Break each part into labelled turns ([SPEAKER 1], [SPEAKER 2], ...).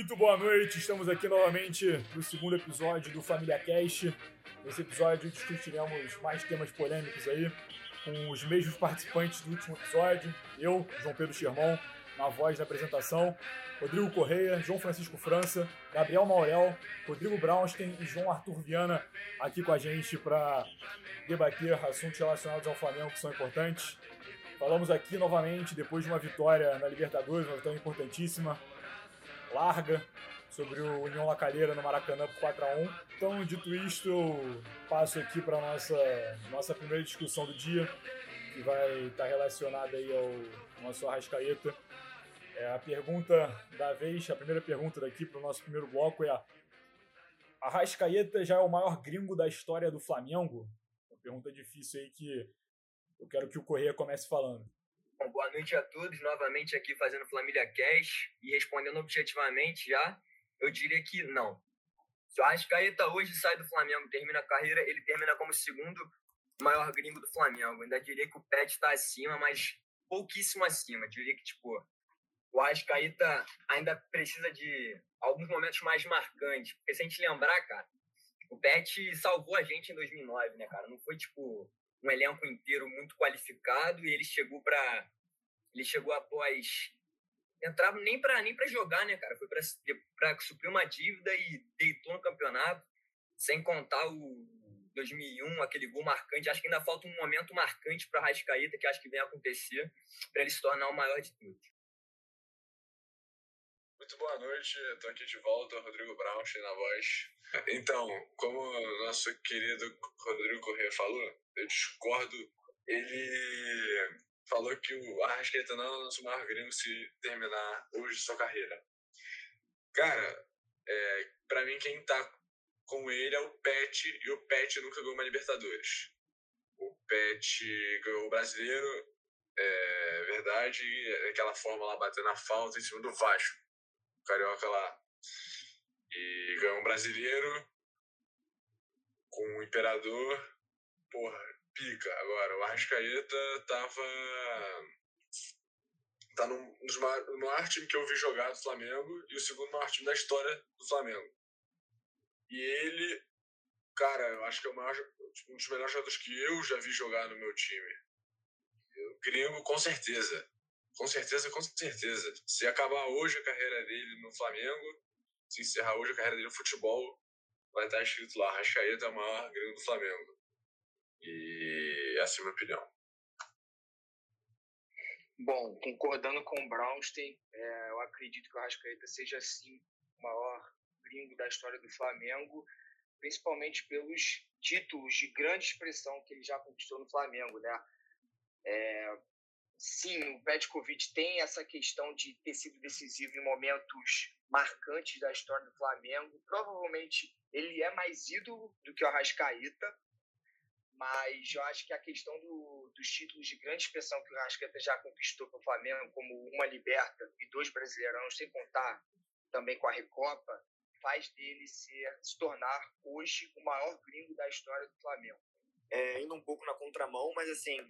[SPEAKER 1] Muito boa noite, estamos aqui novamente no segundo episódio do Família Cast. Nesse episódio discutiremos mais temas polêmicos aí, com os mesmos participantes do último episódio. Eu, João Pedro Xermão, na voz da apresentação, Rodrigo Correia, João Francisco França, Gabriel Maurel, Rodrigo Braunstein e João Arthur Viana aqui com a gente para debater assuntos relacionados ao Flamengo que são importantes. Falamos aqui novamente, depois de uma vitória na Libertadores, uma vitória importantíssima, larga, sobre o União La Calheira no Maracanã por 4 a 1 Então, dito isto, eu passo aqui para nossa, nossa primeira discussão do dia, que vai estar relacionada aí ao nosso Arrascaeta. É, a pergunta da vez, a primeira pergunta daqui para o nosso primeiro bloco é a Arrascaeta já é o maior gringo da história do Flamengo? Uma pergunta difícil aí que eu quero que o Correia comece falando.
[SPEAKER 2] Bom, boa noite a todos, novamente aqui fazendo Família Cash e respondendo objetivamente já, eu diria que não. Se o Arrascaeta hoje sai do Flamengo termina a carreira, ele termina como segundo maior gringo do Flamengo. Ainda diria que o Pet está acima, mas pouquíssimo acima. Diria que, tipo, o Arrascaeta ainda precisa de alguns momentos mais marcantes. Porque se a gente lembrar, cara, o Pet salvou a gente em 2009, né, cara? Não foi, tipo, um elenco inteiro muito qualificado e ele chegou para ele chegou após entrava nem para nem para jogar, né, cara? Foi para suprir uma dívida e deitou no campeonato, sem contar o 2001, aquele gol marcante. Acho que ainda falta um momento marcante para Rascaíta que acho que vem acontecer para ele se tornar o maior de todos.
[SPEAKER 3] Muito boa noite, estou aqui de volta, Rodrigo Braunstein na voz. Então, como nosso querido Rodrigo Corrêa falou, eu discordo. Ele falou que o Arrascaeta não é o nosso maior gringo se terminar hoje sua carreira. Cara, é, para mim quem tá com ele é o Pet, e o Pet nunca ganhou uma Libertadores. O Pet ganhou o brasileiro, é verdade, aquela forma lá batendo a falta em cima do Vasco. O Carioca lá. E ganhou um brasileiro com o Imperador. Porra, pica. Agora, o Arrascaeta tava. Tá no, no maior time que eu vi jogar do Flamengo e o segundo maior time da história do Flamengo. E ele, cara, eu acho que é maior, um dos melhores jogadores que eu já vi jogar no meu time. Eu, gringo, com certeza. Com certeza, com certeza. Se acabar hoje a carreira dele no Flamengo, se encerrar hoje a carreira dele no futebol, vai estar escrito lá: Rascaeta é o maior gringo do Flamengo. E essa é a minha opinião.
[SPEAKER 4] Bom, concordando com o Brownstein, é, eu acredito que o Arrascaeta seja sim o maior gringo da história do Flamengo, principalmente pelos títulos de grande expressão que ele já conquistou no Flamengo, né? É, sim, o Petkovic tem essa questão de ter sido decisivo em momentos marcantes da história do Flamengo. Provavelmente ele é mais ídolo do que o Arrascaeta, mas eu acho que a questão do, dos títulos de grande expressão que o Arrascaeta já conquistou para o Flamengo, como uma Liberta e dois Brasileirão, sem contar também com a Recopa, faz dele ser, se tornar hoje o maior gringo da história do Flamengo.
[SPEAKER 5] É, indo um pouco na contramão, mas assim,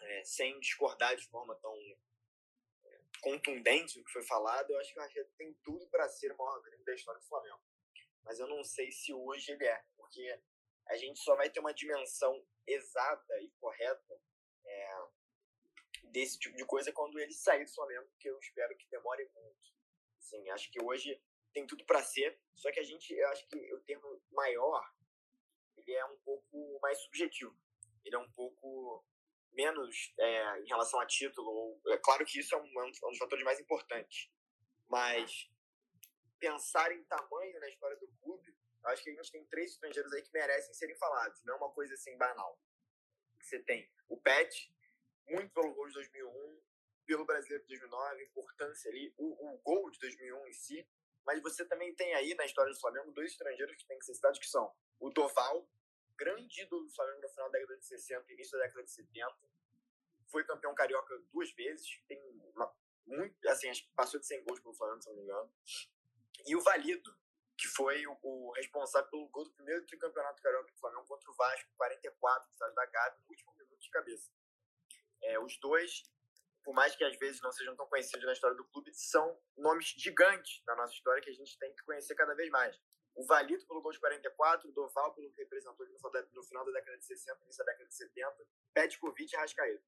[SPEAKER 5] é, sem discordar de forma tão é, contundente do que foi falado, eu acho que o Arrascaeta tem tudo para ser o maior gringo da história do Flamengo. Mas eu não sei se hoje ele é, porque a gente só vai ter uma dimensão exata e correta é, desse tipo de coisa quando ele sair do Flamengo, que eu espero que demore muito. Sim, acho que hoje tem tudo para ser, só que a gente, eu acho que o termo maior, ele é um pouco mais subjetivo. Ele é um pouco menos é, em relação a título. Ou, é claro que isso é um, é um dos fatores mais importantes, mas pensar em tamanho na história do clube acho que a gente tem três estrangeiros aí que merecem serem falados, não é uma coisa assim banal. Você tem. O Pet, muito pelo gol de 2001, pelo Brasileiro de 2009, importância ali, o, o gol de 2001 em si, mas você também tem aí na história do Flamengo dois estrangeiros que têm que ser citados, que são o Doval, grande ídolo do Flamengo no final da década de 60 início da década de 70, foi campeão carioca duas vezes, tem uma, muito, assim, passou de 100 gols pelo Flamengo, se não me engano, e o Valido, que foi o, o, responsável pelo gol do primeiro tricampeonato carioca do Flamengo contra o Vasco, 44, no estádio da Gávea, no último minuto de cabeça. É, os dois por mais que às vezes não sejam tão conhecidos na história do clube, são nomes gigantes na nossa história que a gente tem que conhecer cada vez mais. O Valito pelo gol de 44, o Doval pelo que representou no final da década de 60, início da década de 70, Petkovic e Rascaeta.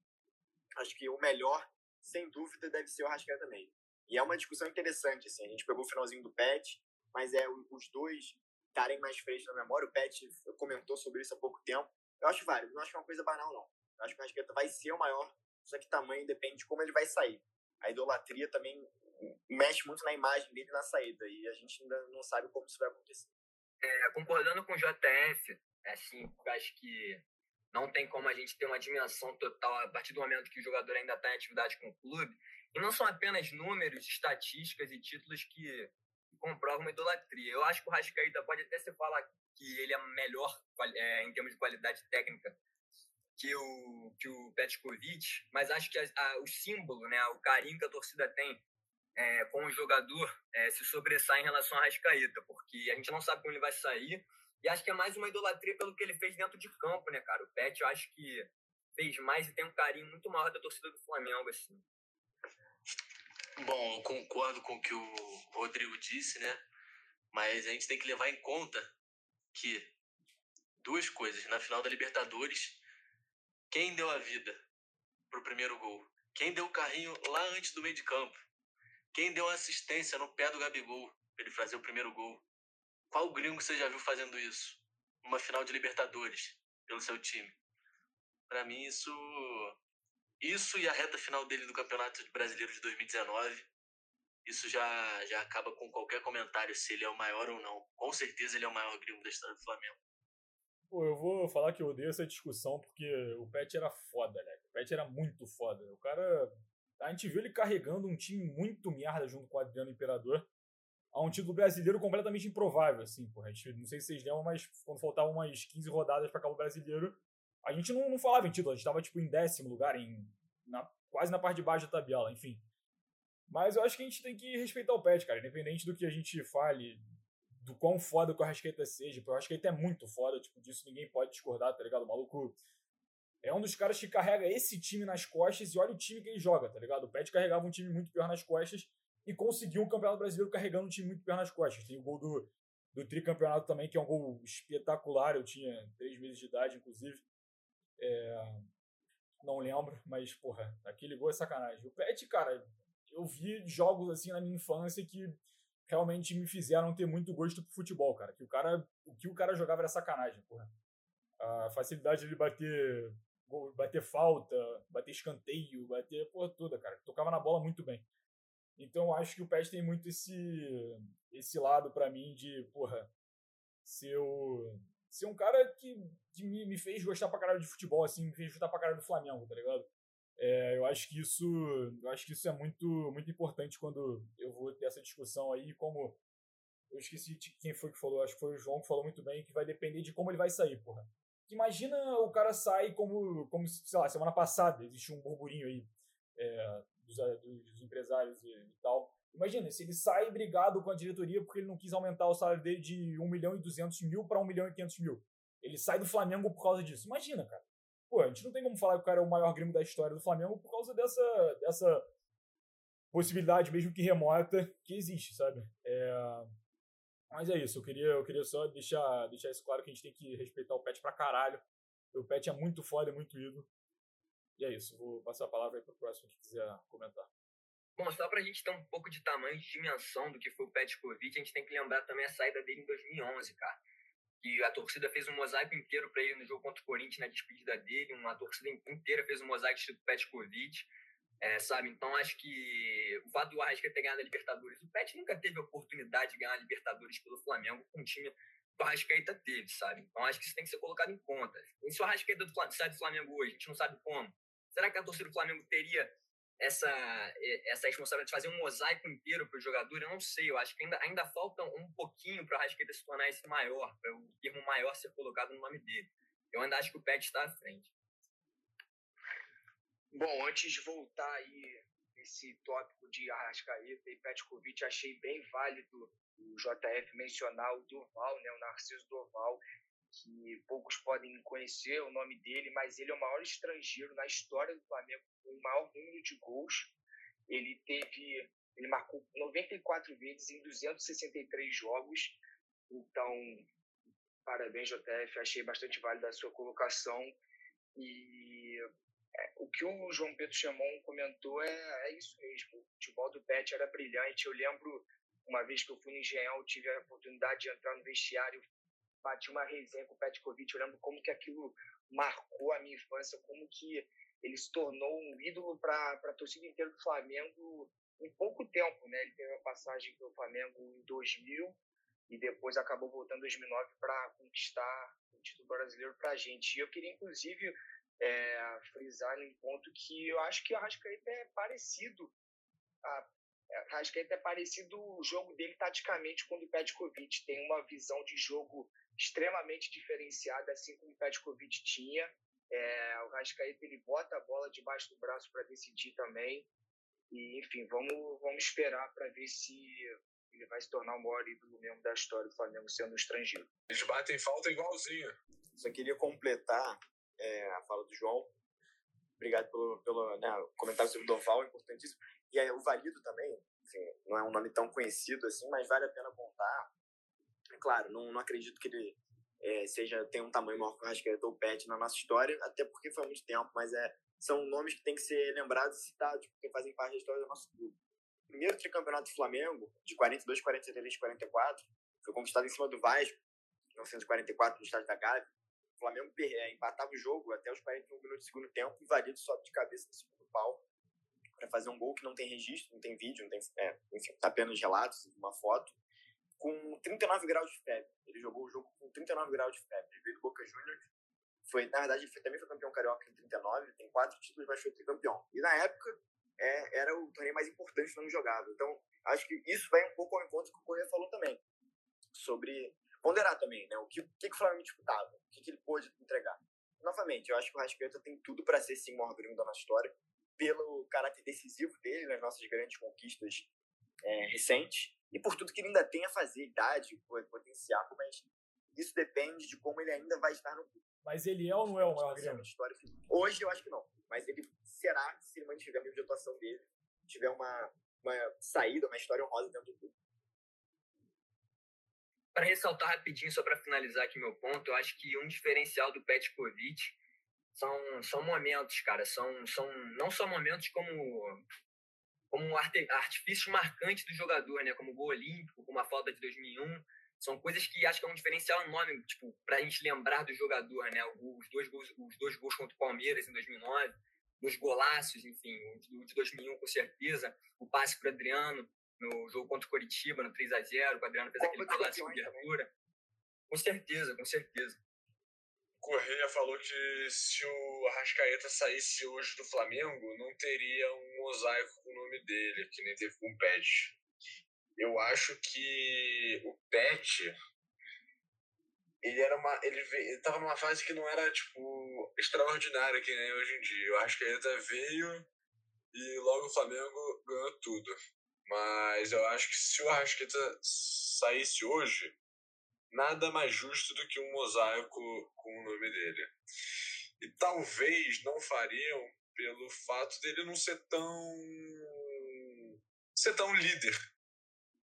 [SPEAKER 5] Acho que o melhor, sem dúvida, deve ser o Rascaeta mesmo. E é uma discussão interessante, assim, a gente pegou o finalzinho do Pet, mas é os dois estarem mais frescos na memória. O Pet comentou sobre isso há pouco tempo. Eu acho válido, não acho é uma coisa banal, não. Eu acho que o Rascaeta vai ser o maior só que tamanho depende de como ele vai sair. A idolatria também mexe muito na imagem dele na saída e a gente ainda não sabe como isso vai acontecer.
[SPEAKER 2] É, concordando com o JF, é assim, acho que não tem como a gente ter uma dimensão total a partir do momento que o jogador ainda está em atividade com o clube. E não são apenas números, estatísticas e títulos que comprovam uma idolatria. Eu acho que o Rascaíta pode até se falar que ele é melhor é, em termos de qualidade técnica que o, que o Petkovic, mas acho que a, a, o símbolo, né, o carinho que a torcida tem é, com o jogador é, se sobressai em relação a Rascaeta, porque a gente não sabe como ele vai sair, e acho que é mais uma idolatria pelo que ele fez dentro de campo, né, cara? O Pet, eu acho que fez mais e tem um carinho muito maior da torcida do Flamengo, assim.
[SPEAKER 6] Bom, concordo com o que o Rodrigo disse, né? Mas a gente tem que levar em conta que duas coisas. Na final da Libertadores, quem deu a vida pro primeiro gol? Quem deu o carrinho lá antes do meio de campo? Quem deu a assistência no pé do Gabigol para ele fazer o primeiro gol? Qual gringo você já viu fazendo isso? Uma final de Libertadores pelo seu time? Para mim isso isso e a reta final dele do Campeonato Brasileiro de 2019 isso já, já acaba com qualquer comentário se ele é o maior ou não. Com certeza ele é o maior gringo da história do Flamengo.
[SPEAKER 1] Pô, eu vou falar que eu odeio essa discussão porque o Pet era foda, né? O Pet era muito foda. O cara. A gente viu ele carregando um time muito merda junto com o Adriano Imperador a um título brasileiro completamente improvável, assim, porra. Não sei se vocês lembram, mas quando faltavam umas 15 rodadas para acabar o brasileiro, a gente não, não falava em título, a gente tava, tipo, em décimo lugar, em, na, quase na parte de baixo da tabela, enfim. Mas eu acho que a gente tem que respeitar o Pet, cara, independente do que a gente fale do quão foda que o Arrascaeta seja. Porque o Arrascaeta é muito foda, tipo, disso ninguém pode discordar, tá ligado? O maluco é um dos caras que carrega esse time nas costas e olha o time que ele joga, tá ligado? O Pet carregava um time muito pior nas costas e conseguiu um campeonato brasileiro carregando um time muito pior nas costas. Tem o gol do, do tricampeonato também, que é um gol espetacular. Eu tinha três meses de idade, inclusive. É... Não lembro, mas, porra, aquele gol é sacanagem. O Pet, cara, eu vi jogos assim na minha infância que realmente me fizeram ter muito gosto pro futebol, cara. Que o cara, o que o cara jogava era sacanagem, porra. A facilidade de bater, bater falta, bater escanteio, bater porra toda, cara. Tocava na bola muito bem. Então acho que o Pet tem muito esse esse lado para mim de, porra, ser, o, ser um cara que, que me, me fez gostar pra caralho de futebol, assim, me fez gostar pra caralho do Flamengo, tá ligado? É, eu acho que isso, eu acho que isso é muito, muito importante quando eu vou ter essa discussão aí, como eu esqueci quem foi que falou, acho que foi o João que falou muito bem, que vai depender de como ele vai sair, porra. Imagina o cara sair como, como sei lá, semana passada existe um burburinho aí é, dos, dos, empresários e, e, tal. Imagina, se ele sai brigado com a diretoria porque ele não quis aumentar o salário dele de 1 milhão e 200 mil para 1 milhão e 500 mil. Ele sai do Flamengo por causa disso. Imagina, cara pô, a gente não tem como falar que o cara é o maior gringo da história do Flamengo por causa dessa, dessa possibilidade, mesmo que remota, que existe, sabe? É... Mas é isso, eu queria, eu queria só deixar, deixar isso claro que a gente tem que respeitar o Pet pra caralho. O Pet é muito foda, é muito ídolo. E é isso, vou passar a palavra aí pro próximo que quiser comentar.
[SPEAKER 2] Bom, só pra gente ter um pouco de tamanho, de dimensão do que foi o Pet Covid, a gente tem que lembrar também a saída dele em 2011, cara que a torcida fez um mosaico inteiro para ele no jogo contra o Corinthians, na despedida dele, uma torcida inteira fez um mosaico estilo Petkovic, é, sabe? Então acho que o fato do Arrascaeta ter ganhado a Libertadores, o Pet nunca teve a oportunidade de ganhar a Libertadores pelo Flamengo com um time que o Arrascaeta teve, sabe? Então acho que isso tem que ser colocado em conta. E se o Arrascaeta sai do Flamengo hoje, a gente não sabe como, será que a torcida do Flamengo teria essa, essa responsabilidade de fazer um mosaico inteiro para o jogador, eu não sei. Eu acho que ainda, ainda falta um pouquinho para o Rascaeta se tornar esse maior, para o termo maior ser colocado no nome dele. Eu ainda acho que o Pet está à frente.
[SPEAKER 4] Bom, antes de voltar aí esse tópico de Arrascaeta e Petkovic, achei bem válido o JF mencionar o Durval, né, o Narciso Durval, que poucos podem conhecer o nome dele, mas ele é o maior estrangeiro na história do Flamengo com o maior número de gols. Ele teve, ele marcou 94 vezes em 263 jogos. Então, parabéns JF, achei bastante válida a sua colocação e é, o que o João Pedro Chamon comentou é, é isso mesmo. O futebol do Pet era brilhante. Eu lembro uma vez que eu fui no Engenhão, tive a oportunidade de entrar no vestiário, bati uma resenha com o Petkovic, lembro como que aquilo marcou a minha infância, como que ele se tornou um ídolo para a torcida inteira do Flamengo em pouco tempo, né? Ele teve uma passagem pelo Flamengo em 2000 e depois acabou voltando em 2009 para conquistar o título brasileiro para a gente. E eu queria, inclusive, é, frisar um ponto que eu acho que o Arrascaeta é parecido. A, a Arrascaeta é parecido o jogo dele taticamente com o do Petkovic. Tem uma visão de jogo extremamente diferenciada, assim como o Petkovic tinha. É, o Arrascaeta ele bota a bola debaixo do braço para decidir também. E, enfim, vamos, vamos esperar para ver se ele vai se tornar o maior ídolo mesmo da história do Flamengo sendo estrangeiro.
[SPEAKER 3] Eles batem falta igualzinho.
[SPEAKER 5] Só queria completar é, a fala do João. Obrigado pelo, pelo né, comentário sobre o Doval, importantíssimo. E aí, o Valido também, enfim, não é um nome tão conhecido assim, mas vale a pena contar. Claro, não, não acredito que ele é, seja tem um tamanho maior que o Rascaeta ou o Pet na nossa história, até porque foi há muito tempo, mas é, são nomes que têm que ser lembrados e citados, porque fazem parte da história do nosso clube. O primeiro tricampeonato do Flamengo, de 42, 43, 44, foi conquistado em cima do Vasco, em 1944, no estádio da Gávea. O Flamengo é, empatava o jogo até os 41 minutos do segundo tempo e Varido sobe de cabeça no segundo pau para fazer um gol que não tem registro, não tem vídeo, não tem, é, enfim, tá apenas relatos, uma foto, com 39 graus de febre. Ele jogou o jogo com 39 graus de febre. Ele veio do Boca Juniors. Foi, na verdade, ele também foi campeão carioca em 39, tem quatro títulos, mas foi tricampeão. E na época, é, era o torneio mais importante não jogável. Então, acho que isso vai um pouco ao encontro que o Correia falou também, sobre ponderar também, né? O que, o que, que o Flamengo disputava, o que, que ele pôde entregar. Novamente, eu acho que o Rascaeta tem tudo para ser sim o maior gringo da nossa história, pelo caráter decisivo dele nas nossas grandes conquistas é, recentes e por tudo que ele ainda tem a fazer, idade, potencial, mas isso depende de como ele ainda vai estar no clube.
[SPEAKER 1] Mas ele é ou não é o maior gringo?
[SPEAKER 5] Hoje eu acho que não, mas ele será se ele mantiver a nível de atuação dele, tiver uma, uma saída, uma história honrosa dentro do clube
[SPEAKER 2] para ressaltar rapidinho, só para finalizar aqui meu ponto, eu acho que um diferencial do Petkovic são, são momentos, cara. São, são não só momentos como, como um artifício marcante do jogador, né? Como o gol olímpico, como a falta de 2001. São coisas que acho que é um diferencial enorme, tipo, para a gente lembrar do jogador, né? Os dois gols, os dois gols contra o Palmeiras em 2009, dos golaços, enfim, o de 2001 com certeza, o passe para Adriano, no jogo contra o Coritiba, no 3x0, o Adriano fez aquele golaço de cobertura. Com certeza, com certeza.
[SPEAKER 3] Correia falou que se o Arrascaeta saísse hoje do Flamengo, não teria um mosaico com o nome dele, que nem teve com o Pet. Eu acho que o Pet ele era uma ele, ele tava numa fase que não era tipo extraordinária que nem hoje em dia. O Arrascaeta veio e logo o Flamengo ganhou tudo. Mas eu acho que se o Arrasqueta saísse hoje, nada mais justo do que um mosaico com o nome dele. E talvez não fariam pelo fato dele não ser tão ser tão líder.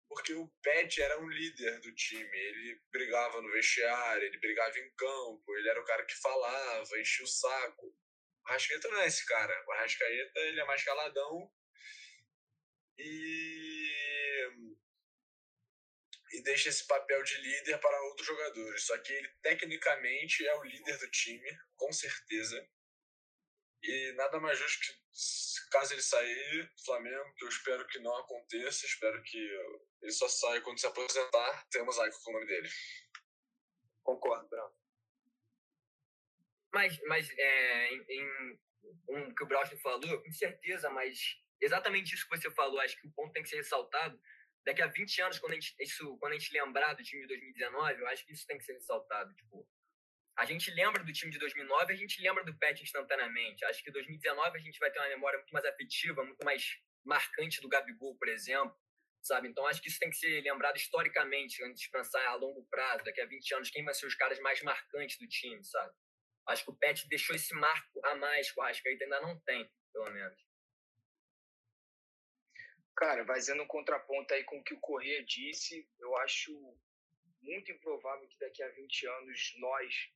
[SPEAKER 3] Porque o Pet era um líder do time, ele brigava no vestiário, ele brigava em campo, ele era o cara que falava, enchia o saco. O Arrascaeta não é esse cara. O Arrascaeta ele é mais caladão e, e deixa esse papel de líder para outros jogadores. Só que ele, tecnicamente, é o líder do time, com certeza. E nada mais justo que, caso ele sair do Flamengo, que eu espero que não aconteça, espero que ele só saia quando se aposentar, temos aí com o nome dele.
[SPEAKER 5] Concordo, Bruno.
[SPEAKER 2] Mas, mas é, em, em um que o Braulio falou, com certeza, mas exatamente isso que você falou. Acho que o ponto tem que ser ressaltado. Daqui a 20 anos, quando a gente, isso, quando a gente lembrar do time de 2019, eu acho que isso tem que ser ressaltado. Tipo, a gente lembra do time de 2009, a gente lembra do Pet instantaneamente. Acho que 2019 a gente vai ter uma memória muito mais afetiva, muito mais marcante do Gabigol, por exemplo. sabe? Então acho que isso tem que ser lembrado historicamente, antes de pensar a longo prazo, daqui a 20 anos, quem vai ser os caras mais marcantes do time, sabe? Acho que o Pet deixou esse marco a mais que o Arrascaeta ainda não tem, pelo menos.
[SPEAKER 4] Cara, fazendo um contraponto aí com o que o Corrêa disse, eu acho muito improvável que daqui a 20 anos nós,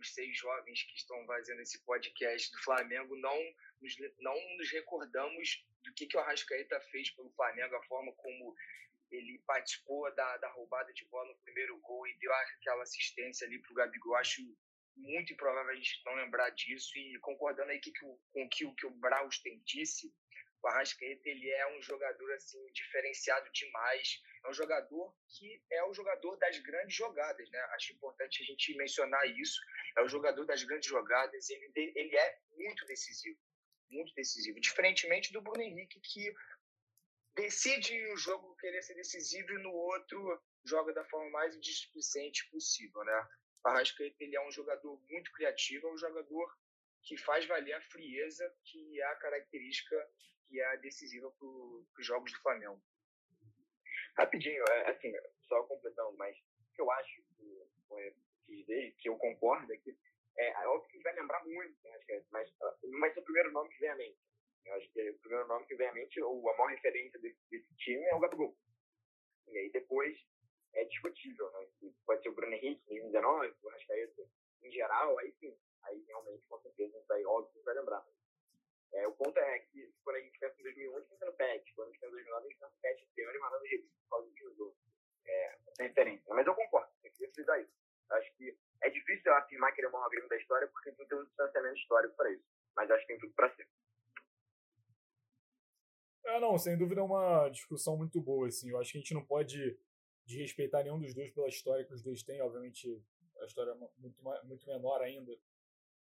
[SPEAKER 4] os seis jovens que estão fazendo esse podcast do Flamengo, não nos, não nos recordamos do que, que o Arrascaeta fez pelo Flamengo, a forma como ele participou da, da roubada de bola no primeiro gol e deu aquela assistência ali para o Gabigol. Acho muito improvável a gente não lembrar disso. E concordando aí que, que, com o que o Brausten disse, o Arrascaeta ele é um jogador assim diferenciado demais. É um jogador que é o jogador das grandes jogadas, né? Acho importante a gente mencionar isso. É o jogador das grandes jogadas. Ele, ele é muito decisivo, muito decisivo. Diferentemente do Bruno Henrique que decide o jogo querer ser decisivo e no outro joga da forma mais displicente possível, né? O Arrascaeta ele é um jogador muito criativo, é um jogador que faz valer a frieza, que é a característica que é decisiva para os jogos do Flamengo.
[SPEAKER 5] Rapidinho, é, assim, só completando, mas o que eu acho que, que, que eu concordo é que é, é óbvio que vai lembrar muito, né, mas não ser o primeiro nome que vem à mente. Eu acho que o primeiro nome que vem à mente, ou a maior referência desse, desse time é o Gabigol. E aí depois é discutível, né? Pode ser o Bruno Henrique em 2019, o Rascaeta em geral, aí sim, aí realmente com certeza a gente vai, óbvio, vai lembrar. É, o ponto é que quando a gente pensa em 2001, a gente pensa no PET. Quando a gente pensa em 2009, a gente pensa no PET ano e mandando jeito por causa do. É, referência. Mas eu concordo, tem que frisar isso. Acho que é difícil afirmar que ele é o maior grêmio da história porque tem um distanciamento histórico para isso. Mas acho que tem tudo para ser.
[SPEAKER 1] É, não, sem dúvida é uma discussão muito boa, assim. Eu acho que a gente não pode desrespeitar nenhum dos dois pela história que os dois têm. Obviamente, a história é muito, muito menor ainda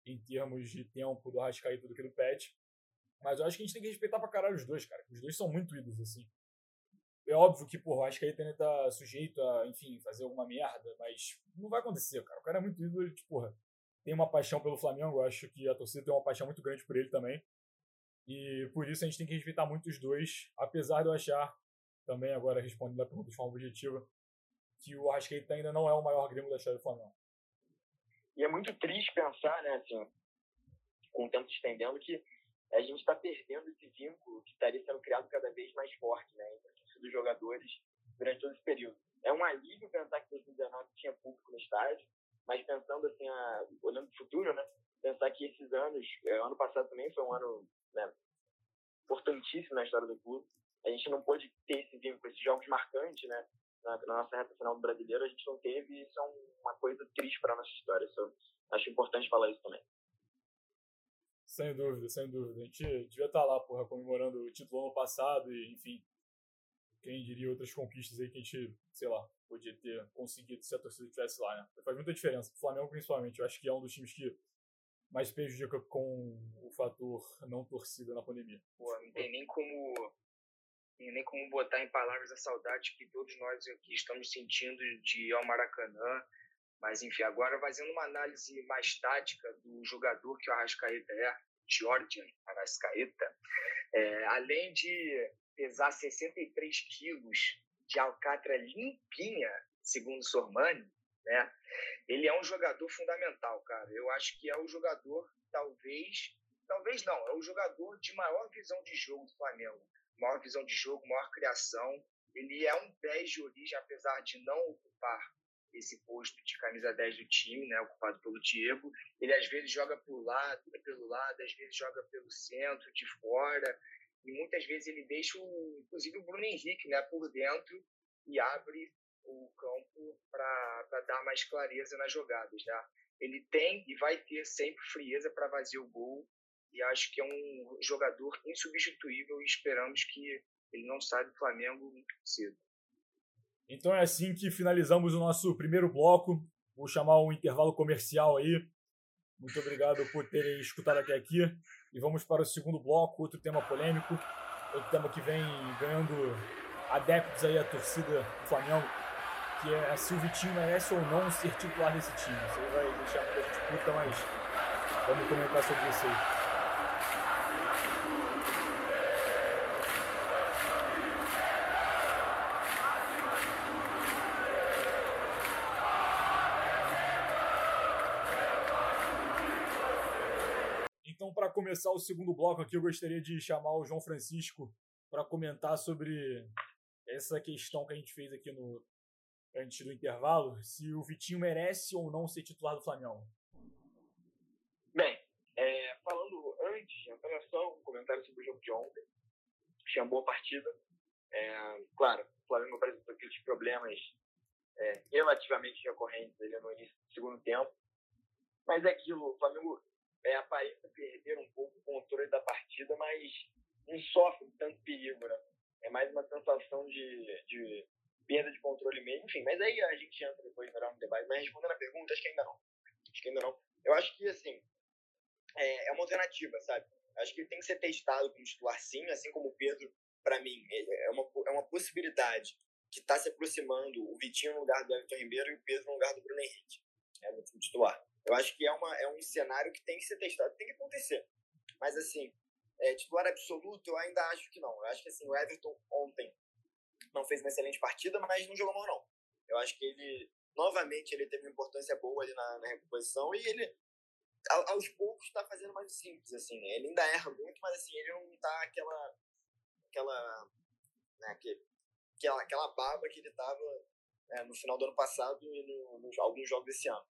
[SPEAKER 1] em termos de tempo do Arrascaeta do que do Pet. Mas eu acho que a gente tem que respeitar pra caralho os dois, cara. Os dois são muito ídolos, assim. É óbvio que, porra, o Arrascaeta ainda tá sujeito a, enfim, fazer alguma merda, mas não vai acontecer, cara. O cara é muito ídolo, ele, porra, tem uma paixão pelo Flamengo. Eu acho que a torcida tem uma paixão muito grande por ele também. E por isso a gente tem que respeitar muito os dois, apesar de eu achar, também agora respondendo a pergunta de forma objetiva, que o Arrascaeta ainda não é o maior grêmio da história do Flamengo.
[SPEAKER 5] E é muito triste pensar, né, assim, com o tempo se estendendo, que a gente está perdendo esse vínculo que estaria sendo criado cada vez mais forte, né, entre os jogadores durante todo esse período. É um alívio pensar que 2019 tinha público no estádio, mas pensando assim, a, olhando para o futuro, né, pensar que esses anos, é, ano passado também foi um ano né, importantíssimo na história do clube. A gente não pôde ter esse vínculo, esses jogos marcantes, né, na, na, nossa reta final do brasileiro, a gente não teve, e isso é uma coisa triste para a nossa história. Isso, acho importante falar isso também.
[SPEAKER 1] Sem dúvida, sem dúvida. A gente devia estar tá lá, porra, comemorando o título ano passado e, enfim, quem diria outras conquistas aí que a gente, sei lá, podia ter conseguido se a torcida estivesse lá, né? Faz muita diferença. O Flamengo, principalmente, eu acho que é um dos times que mais prejudica com o fator não torcida na pandemia.
[SPEAKER 4] Pô, não tem nem como nem como botar em palavras a saudade que todos nós aqui estamos sentindo de ir ao Maracanã. Mas, enfim, agora fazendo uma análise mais tática do jogador que o Arrascaeta é, Georgian Arrascaeta, é, além de pesar 63 quilos de alcatra limpinha, segundo Sormani, né? Ele é um jogador fundamental, cara. Eu acho que é o jogador, talvez, talvez não, é o jogador de maior visão de jogo do Flamengo. Maior visão de jogo, maior criação. Ele é um 10 de origem, apesar de não ocupar esse posto de camisa 10 do time, né, ocupado pelo Diego. Ele às vezes joga por lado, pelo lado, às vezes joga pelo centro, de fora, e muitas vezes ele deixa, o, inclusive, o Bruno Henrique né, por dentro e abre o campo para dar mais clareza nas jogadas. Né? Ele tem e vai ter sempre frieza para fazer o gol e acho que é um jogador insubstituível e esperamos que ele não saia do Flamengo muito cedo.
[SPEAKER 1] Então é assim que finalizamos o nosso primeiro bloco. Vou chamar um intervalo comercial aí. Muito obrigado por terem escutado até aqui. E vamos para o segundo bloco, outro tema polêmico. Outro tema que vem ganhando adeptos aí, a torcida do Flamengo que é se o Vitinho merece ou não ser titular desse time. Isso aí vai deixar muita disputa, mas vamos comentar sobre isso aí. Começar o segundo bloco aqui, eu gostaria de chamar o João Francisco para comentar sobre essa questão que a gente fez aqui no antes do intervalo, se o Vitinho merece ou não ser titular do Flamengo.
[SPEAKER 4] Bem, é, falando antes, apenas só um comentário sobre o jogo de ontem. Achei uma boa partida. É, claro, o Flamengo apresentou aqueles problemas é, relativamente recorrentes ali no início do segundo tempo. Mas é aquilo, o Flamengo é, aparenta perder um pouco o controle da partida, mas não sofre tanto perigo, né? É mais uma sensação de, de perda de controle mesmo, enfim. Mas aí a gente entra depois no debate. Mas respondendo a pergunta, acho que ainda não. Acho que ainda não. Eu acho que, assim, é, é uma alternativa, sabe? Acho que tem que ser testado como titular sim, assim como o Pedro, para mim, é uma, é uma possibilidade que está se aproximando o Vitinho no lugar do Everton Ribeiro e o Pedro no lugar do Bruno Henrique, é, no titular. Eu acho que é, uma, é um cenário que tem que ser testado, tem que acontecer. Mas, assim, é, titular absoluto, eu ainda acho que não. Eu acho que, assim, o Everton ontem não fez uma excelente partida, mas não jogou mal, não. Eu acho que ele, novamente, ele teve uma importância boa ali na, na recomposição e ele, aos poucos, está fazendo mais simples, assim. Ele ainda erra muito, mas, assim, ele não tá aquela, aquela, né, aquela, aquela baba que ele estava é, no final do ano passado e no, nos alguns jogos desse ano.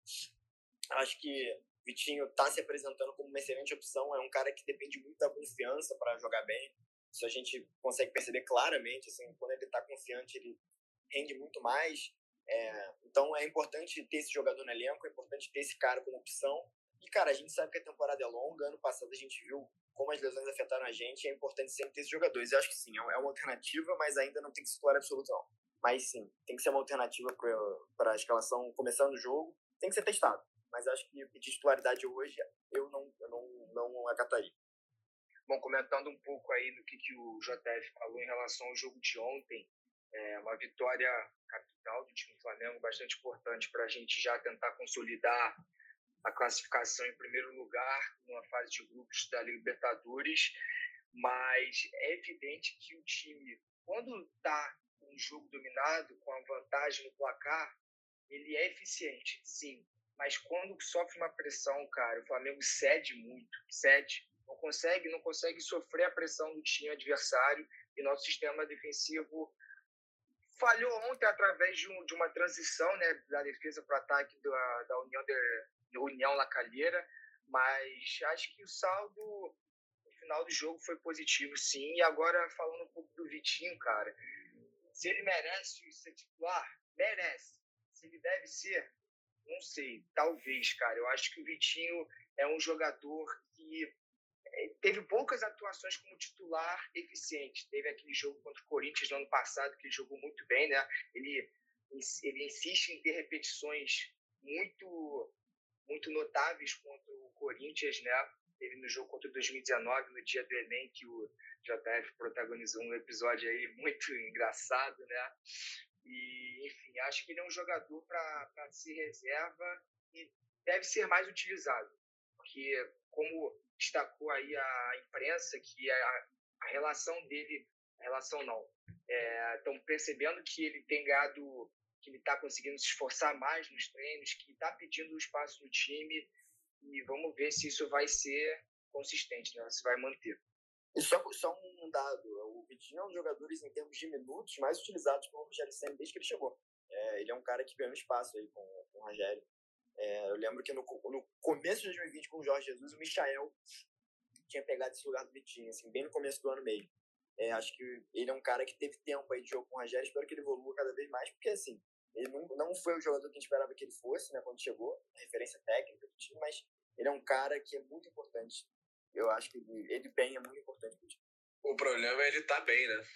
[SPEAKER 4] Acho que Vitinho está se apresentando como uma excelente opção. É um cara que depende muito da confiança para jogar bem. Isso a gente consegue perceber claramente. Assim, quando ele está confiante, ele rende muito mais. É, então é importante ter esse jogador no elenco, é importante ter esse cara como opção. E, cara, a gente sabe que a temporada é longa. Ano passado a gente viu como as lesões afetaram a gente. É importante sempre ter esses jogadores. Eu acho que sim, é uma alternativa, mas ainda não tem que ser titular absoluto, não. Mas sim, tem que ser uma alternativa para a escalação começando o jogo. Tem que ser testado mas acho que pedir titularidade hoje eu não, eu não, não acataria. Bom, comentando um pouco aí no que, que o JF falou em relação ao jogo de ontem, é uma vitória capital do time do Flamengo, bastante importante para a gente já tentar consolidar a classificação em primeiro lugar numa fase de grupos da Libertadores, mas é evidente que o time, quando está um jogo dominado, com a vantagem no placar, ele é eficiente, sim, mas quando sofre uma pressão, cara, o Flamengo cede muito, cede, não consegue, não consegue sofrer a pressão do time adversário e nosso sistema defensivo falhou ontem através de, um, de uma transição, né, da defesa para o ataque da, da União de, União La Calheira, mas acho que o saldo no final do jogo foi positivo, sim. E agora falando um pouco do Vitinho, cara, se ele merece ser titular, merece. Se ele deve ser, não sei, talvez, cara. Eu acho que o Vitinho é um jogador que é, teve poucas atuações como titular eficiente. Teve aquele jogo contra o Corinthians no ano passado, que ele jogou muito bem, né? Ele, ele insiste em ter repetições muito, muito notáveis contra o Corinthians, né? Teve no jogo contra o 2019, no dia do Enem, que o JF protagonizou um episódio aí muito engraçado, né? E, enfim, acho que ele é um jogador para ser reserva e deve ser mais utilizado. Porque, como destacou aí a imprensa, que a, a relação dele, a relação não, estão é, percebendo que ele tem gado, que ele está conseguindo se esforçar mais nos treinos, que está pedindo espaço no time, e vamos ver se isso vai ser consistente, né? se vai manter.
[SPEAKER 5] E só, só um dado, Vitinho é um dos jogadores em termos de minutos mais utilizados pelo Rogério Senna desde que ele chegou. É, ele é um cara que ganhou espaço aí com, com o Rogério. É, eu lembro que no, no começo de 2020 com o Jorge Jesus, o Michael tinha pegado esse lugar do Vitinho, assim, bem no começo do ano mesmo. É, acho que ele é um cara que teve tempo aí de jogo com o Rogério, espero que ele evolua cada vez mais, porque assim, ele não, não foi o jogador que a gente esperava que ele fosse, né, quando chegou, referência técnica do time, mas ele é um cara que é muito importante eu acho que ele, ele bem é muito importante pro time.
[SPEAKER 3] O problema é ele tá bem, né?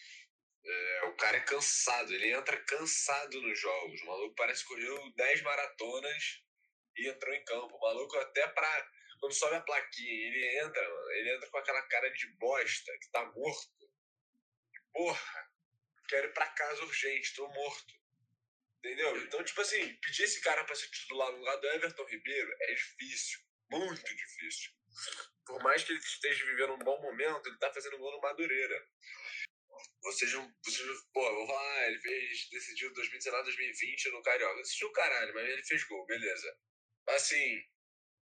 [SPEAKER 3] É, o cara é cansado, ele entra cansado nos jogos. O maluco parece que correu 10 maratonas e entrou em campo. O maluco até pra. Quando sobe a plaquinha, ele entra, ele entra com aquela cara de bosta, que tá morto. Porra, quero ir pra casa urgente, tô morto. Entendeu? Então, tipo assim, pedir esse cara pra ser titular no lugar do Everton Ribeiro é difícil. Muito difícil por mais que ele esteja vivendo um bom momento, ele tá fazendo gol no Madureira. Vocês não. Vocês, pô, vou falar, ele fez. Decidiu 2019, 2020 no Carioca. Assistiu o caralho, mas ele fez gol, beleza. Assim,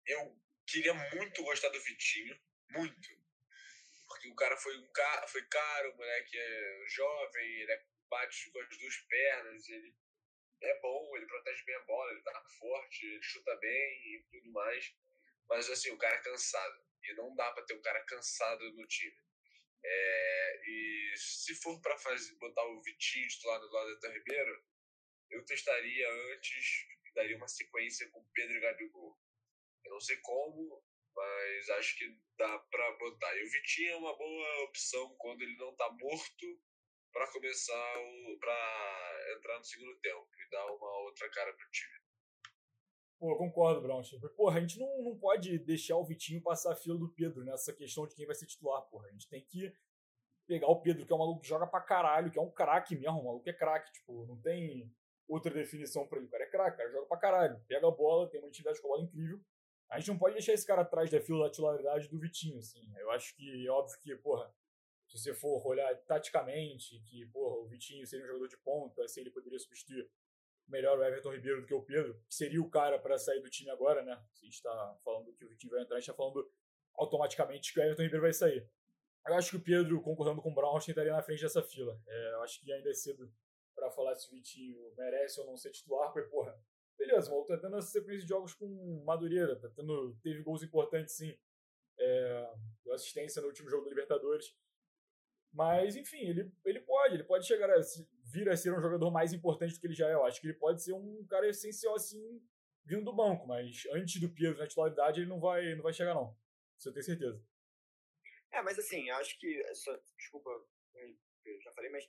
[SPEAKER 3] eu queria muito gostar do Vitinho. Muito. Porque o cara foi, um ca... foi caro, o moleque é jovem, ele é bate com as duas pernas, ele é bom, ele protege bem a bola, ele tá forte, ele chuta bem e tudo mais. Mas assim, o cara é cansado. E não dá para ter um cara cansado no time. É, e se for para botar o Vitinho lá do lado do Ribeiro, eu testaria antes, daria uma sequência com Pedro e Gabigol. Eu não sei como, mas acho que dá para botar. E o Vitinho é uma boa opção quando ele não tá morto para começar o para entrar no segundo tempo e dar uma outra cara pro time.
[SPEAKER 1] Pô, eu concordo, Brownstein. Porra, a gente não, não pode deixar o Vitinho passar a fila do Pedro nessa questão de quem vai ser titular, porra. A gente tem que pegar o Pedro, que é um maluco que joga pra caralho, que é um craque mesmo, o maluco é craque, tipo, não tem outra definição pra ele. O cara é craque, o cara joga pra caralho. Pega a bola, tem uma intimidade com a bola incrível. A gente não pode deixar esse cara atrás da fila da titularidade do Vitinho, assim. Eu acho que é óbvio que, porra, se você for olhar taticamente, que, porra, o Vitinho seria um jogador de ponta, se ele poderia substituir melhor o Everton Ribeiro do que o Pedro, que seria o cara para sair do time agora, né? Se a gente está falando que o Vitinho vai entrar, a gente está falando automaticamente que o Everton Ribeiro vai sair. Eu acho que o Pedro, concordando com o Brown, estaria na frente dessa fila. É, eu acho que ainda é cedo para falar se o Vitinho merece ou não ser titular, porque, porra, beleza, o tá tendo essa sequência de jogos com Madureira, tá tendo, teve gols importantes, sim. É, assistência no último jogo da Libertadores. Mas, enfim, ele, ele pode, ele pode chegar a vir a ser um jogador mais importante do que ele já é. Eu acho que ele pode ser um cara essencial assim, vindo do banco, mas antes do Pedro na titularidade ele não vai, não vai chegar, não. Isso eu tenho certeza.
[SPEAKER 5] É, mas assim, eu acho que. Só, desculpa, eu já falei, mas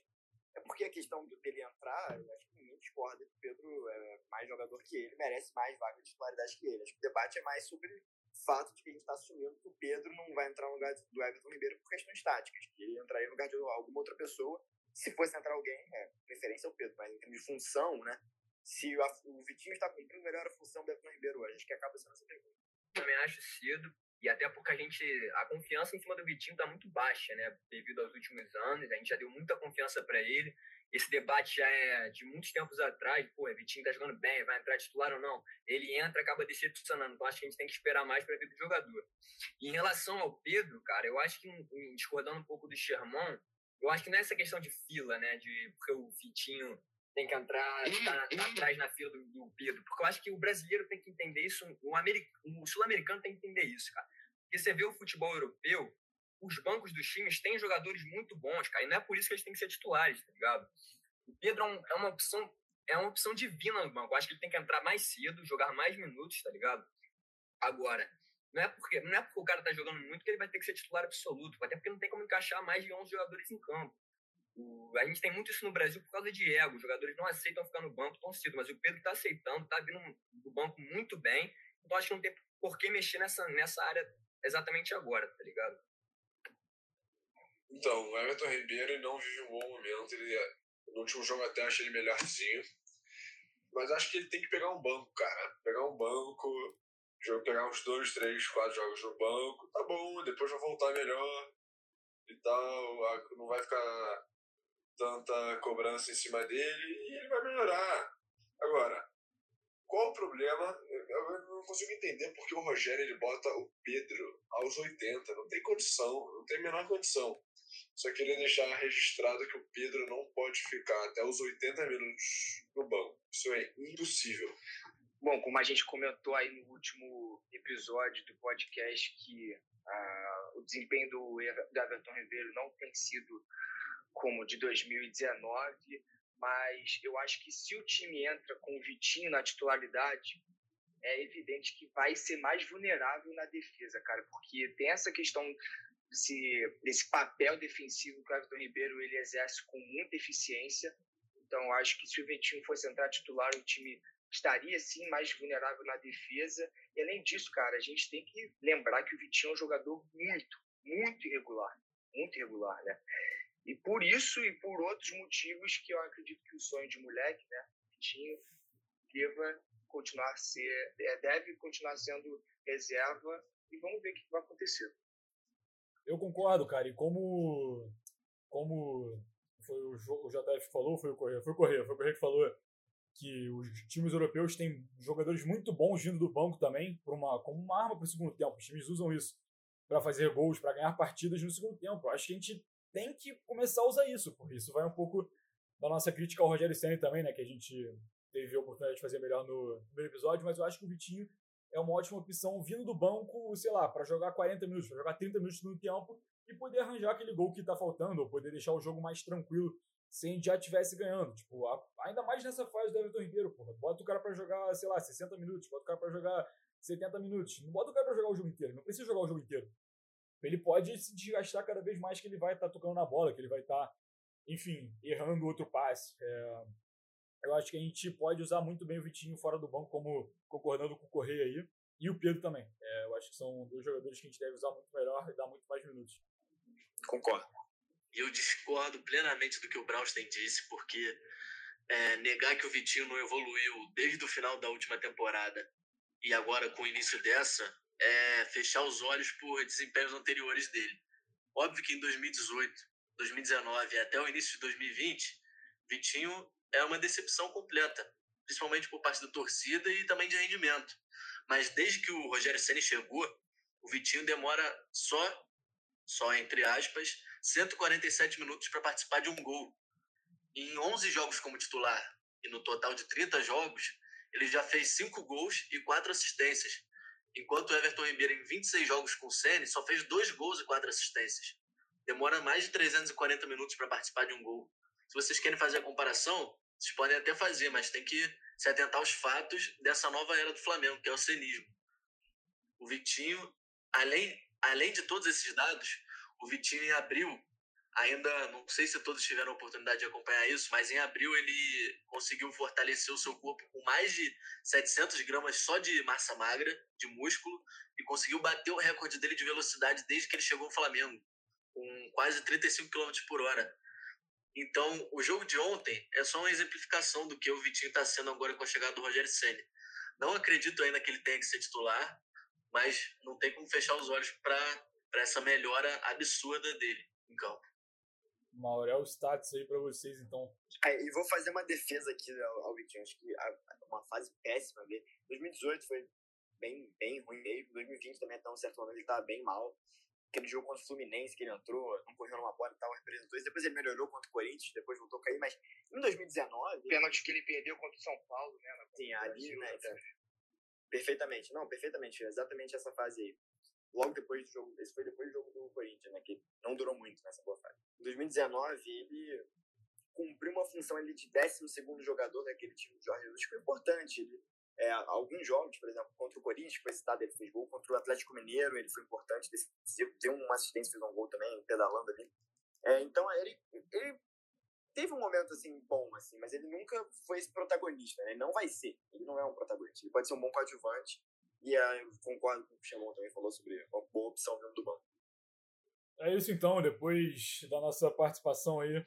[SPEAKER 5] é porque a questão dele entrar, eu acho que ninguém discorda que o Pedro é mais jogador que ele, merece mais vaga de titularidade que ele. Acho que o debate é mais sobre fato de que a gente está assumindo que o Pedro não vai entrar no lugar do Everton Ribeiro por questões táticas, que ele entraria no lugar de alguma outra pessoa. Se fosse entrar alguém, é, preferência é o Pedro, mas em termos de função, né? Se a, o Vitinho está cumprindo melhor a função do Everton Ribeiro hoje, acho que acaba sendo essa pergunta.
[SPEAKER 2] Também acho cedo, e até porque a gente. A confiança em cima do Vitinho está muito baixa, né? Devido aos últimos anos, a gente já deu muita confiança para ele esse debate já é de muitos tempos atrás, pô, Vitinho tá jogando bem, vai entrar titular ou não. Ele entra, acaba decepcionando. Então acho que a gente tem que esperar mais para ver do jogador. E em relação ao Pedro, cara, eu acho que, discordando um pouco do Sherman, eu acho que não é essa questão de fila, né? De porque o Vitinho tem que entrar, tá, tá atrás na fila do, do, Pedro. Porque eu acho que o brasileiro tem que entender isso, o, o sul-americano tem que entender isso, cara. Porque você vê o futebol europeu, os bancos dos times têm jogadores muito bons, cara, e não é por isso que eles têm que ser titulares, tá ligado? O Pedro é, um, é uma opção é uma opção divina no banco. Eu acho que ele tem que entrar mais cedo, jogar mais minutos, tá ligado? Agora, não é porque não é porque o cara tá jogando muito que ele vai ter que ser titular absoluto, até porque não tem como encaixar mais de 11 jogadores em campo. O, a gente tem muito isso no Brasil por causa de ego. Os jogadores não aceitam ficar no banco tão cedo, mas o Pedro tá aceitando, tá vindo do banco muito bem. Então acho que não tem por que mexer nessa, nessa área exatamente agora, tá ligado?
[SPEAKER 3] Então, o Everton Ribeiro não vive um bom momento. Ele, no último jogo até achei ele melhorzinho. Mas acho que ele tem que pegar um banco, cara. Pegar um banco, pegar uns dois, três, quatro jogos no banco. Tá bom, depois vai voltar melhor e tal. Não vai ficar tanta cobrança em cima dele e ele vai melhorar. Agora, qual o problema? Eu não consigo entender porque o Rogério ele bota o Pedro aos 80. Não tem condição, não tem a menor condição. Só queria deixar registrado que o Pedro não pode ficar até os 80 minutos no banco. Isso é impossível.
[SPEAKER 4] Bom, como a gente comentou aí no último episódio do podcast, que uh, o desempenho do, do Everton Ribeiro não tem sido como de 2019, mas eu acho que se o time entra com o Vitinho na titularidade, é evidente que vai ser mais vulnerável na defesa, cara, porque tem essa questão esse, esse papel defensivo que o Everton Ribeiro ele exerce com muita eficiência. Então, acho que se o Vitinho fosse entrar titular, o time estaria sim mais vulnerável na defesa. E além disso, cara, a gente tem que lembrar que o Vitinho é um jogador muito, muito irregular. Muito irregular, né? E por isso e por outros motivos que eu acredito que o sonho de moleque, né, Vitinho, deva continuar ser, é, deve continuar sendo reserva e vamos ver o que vai acontecer.
[SPEAKER 1] Eu concordo, cara. E como, como foi o, o JF que falou, foi o Correia, foi o Correia, foi o Correia que falou que os times europeus têm jogadores muito bons vindo do banco também, uma, como uma arma para o segundo tempo. Os times usam isso. para fazer gols, para ganhar partidas no segundo tempo. Eu acho que a gente tem que começar a usar isso, porque isso vai um pouco da nossa crítica ao Rogério Senna também, né, que a gente teve a oportunidade de fazer melhor no primeiro episódio, mas eu acho que o Vitinho é uma ótima opção vindo do banco, sei lá, para jogar 40 minutos, para jogar 30 minutos no tempo e poder arranjar aquele gol que tá faltando, ou poder deixar o jogo mais tranquilo se a gente já estivesse ganhando. Tipo, ainda mais nessa fase do Everton Ribeiro, porra. Bota o cara para jogar, sei lá, 60 minutos, bota o cara para jogar 70 minutos. Não bota o cara pra jogar o jogo inteiro, não precisa jogar o jogo inteiro. Ele pode se desgastar cada vez mais que ele vai estar tá tocando na bola, que ele vai estar, tá, enfim, errando outro passe. É, eu acho que a gente pode usar muito bem o Vitinho fora do banco, como concordando com o Correia aí. E o Pedro também. É, eu acho que são dois jogadores que a gente deve usar muito melhor e dar muito mais minutos.
[SPEAKER 5] Concordo.
[SPEAKER 6] E eu discordo plenamente do que o Braunstein disse, porque é, negar que o Vitinho não evoluiu desde o final da última temporada e agora com o início dessa é fechar os olhos por desempenhos anteriores dele. Óbvio que em 2018, 2019 e até o início de 2020, Vitinho é uma decepção completa, principalmente por parte da torcida e também de rendimento. Mas desde que o Rogério Ceni chegou, o Vitinho demora só, só entre aspas, 147 minutos para participar de um gol. Em 11 jogos como titular e no total de 30 jogos, ele já fez 5 gols e 4 assistências, enquanto o Everton Ribeiro, em 26 jogos com o Ceni, só fez 2 gols e 4 assistências. Demora mais de 340 minutos para participar de um gol. Se vocês querem fazer a comparação, vocês podem até fazer, mas tem que se atentar aos fatos dessa nova era do Flamengo, que é o cenismo. O Vitinho, além, além de todos esses dados, o Vitinho em abril, ainda não sei se todos tiveram a oportunidade de acompanhar isso, mas em abril ele conseguiu fortalecer o seu corpo com mais de 700 gramas só de massa magra, de músculo, e conseguiu bater o recorde dele de velocidade desde que ele chegou ao Flamengo, com quase 35 km por hora. Então, o jogo de ontem é só uma exemplificação do que o Vitinho está sendo agora com a chegada do Rogério Senna. Não acredito ainda que ele tenha que ser titular, mas não tem como fechar os olhos para essa melhora absurda dele em campo.
[SPEAKER 1] Maurel status aí para vocês, então.
[SPEAKER 5] É, e vou fazer uma defesa aqui ao, ao Vitinho. Acho que a, uma fase péssima dele. 2018 foi bem, bem ruim mesmo. 2020 também, até um certo momento, ele estava bem mal aquele jogo contra o Fluminense que ele entrou, não correu numa bola e tal, representou isso. Depois ele melhorou contra o Corinthians, depois voltou a cair, mas em 2019. O
[SPEAKER 4] pênalti que ele perdeu contra o São Paulo, né?
[SPEAKER 5] Sim, ali, né? Perfeitamente, não, perfeitamente, exatamente essa fase aí. Logo depois do jogo, esse foi depois do jogo do Corinthians, né? Que não durou muito nessa boa fase. Em 2019, ele cumpriu uma função ali de 12 jogador daquele time do Jorge Jesus, que foi importante. Ele é, alguns jogos, por exemplo, contra o Corinthians, que foi citado, ele fez gol, contra o Atlético Mineiro, ele foi importante, decisivo, deu uma assistência, fez um gol também, pedalando ali. É, então, ele, ele teve um momento, assim, bom, assim, mas ele nunca foi esse protagonista, né? Ele não vai ser, ele não é um protagonista, ele pode ser um bom coadjuvante, e é, concordo com o que o Xamon também falou sobre uma boa opção vindo do banco.
[SPEAKER 1] É isso então, depois da nossa participação aí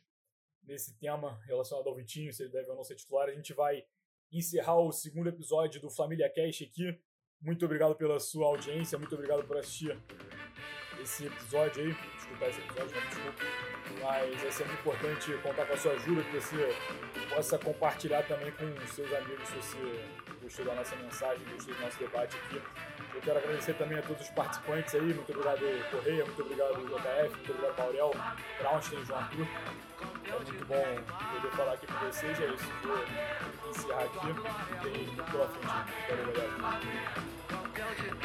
[SPEAKER 1] nesse tema relacionado ao Vitinho, se ele deve ou não ser titular, a gente vai encerrar o segundo episódio do Família Cast aqui. Muito obrigado pela sua audiência, muito obrigado por assistir esse episódio aí, escutar esse episódio, não, desculpa. Mas é sempre importante contar com a sua ajuda, que você possa compartilhar também com seus amigos se você gostou da nossa mensagem, gostou do nosso debate aqui. Eu quero agradecer também a todos os participantes aí, muito obrigado Correia, muito obrigado JF, muito obrigado Maurel, Brownstein, João Arthur. É muito bom poder falar aqui com vocês, é isso. Vou encerrar aqui tem muito pela frente. Valeu, galera.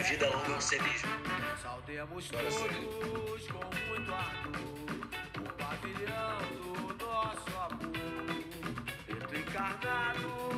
[SPEAKER 6] Vida longa ao cenismo.
[SPEAKER 7] Saudemos todos com muito ardor o pavilhão do nosso amor. Pedro encarnado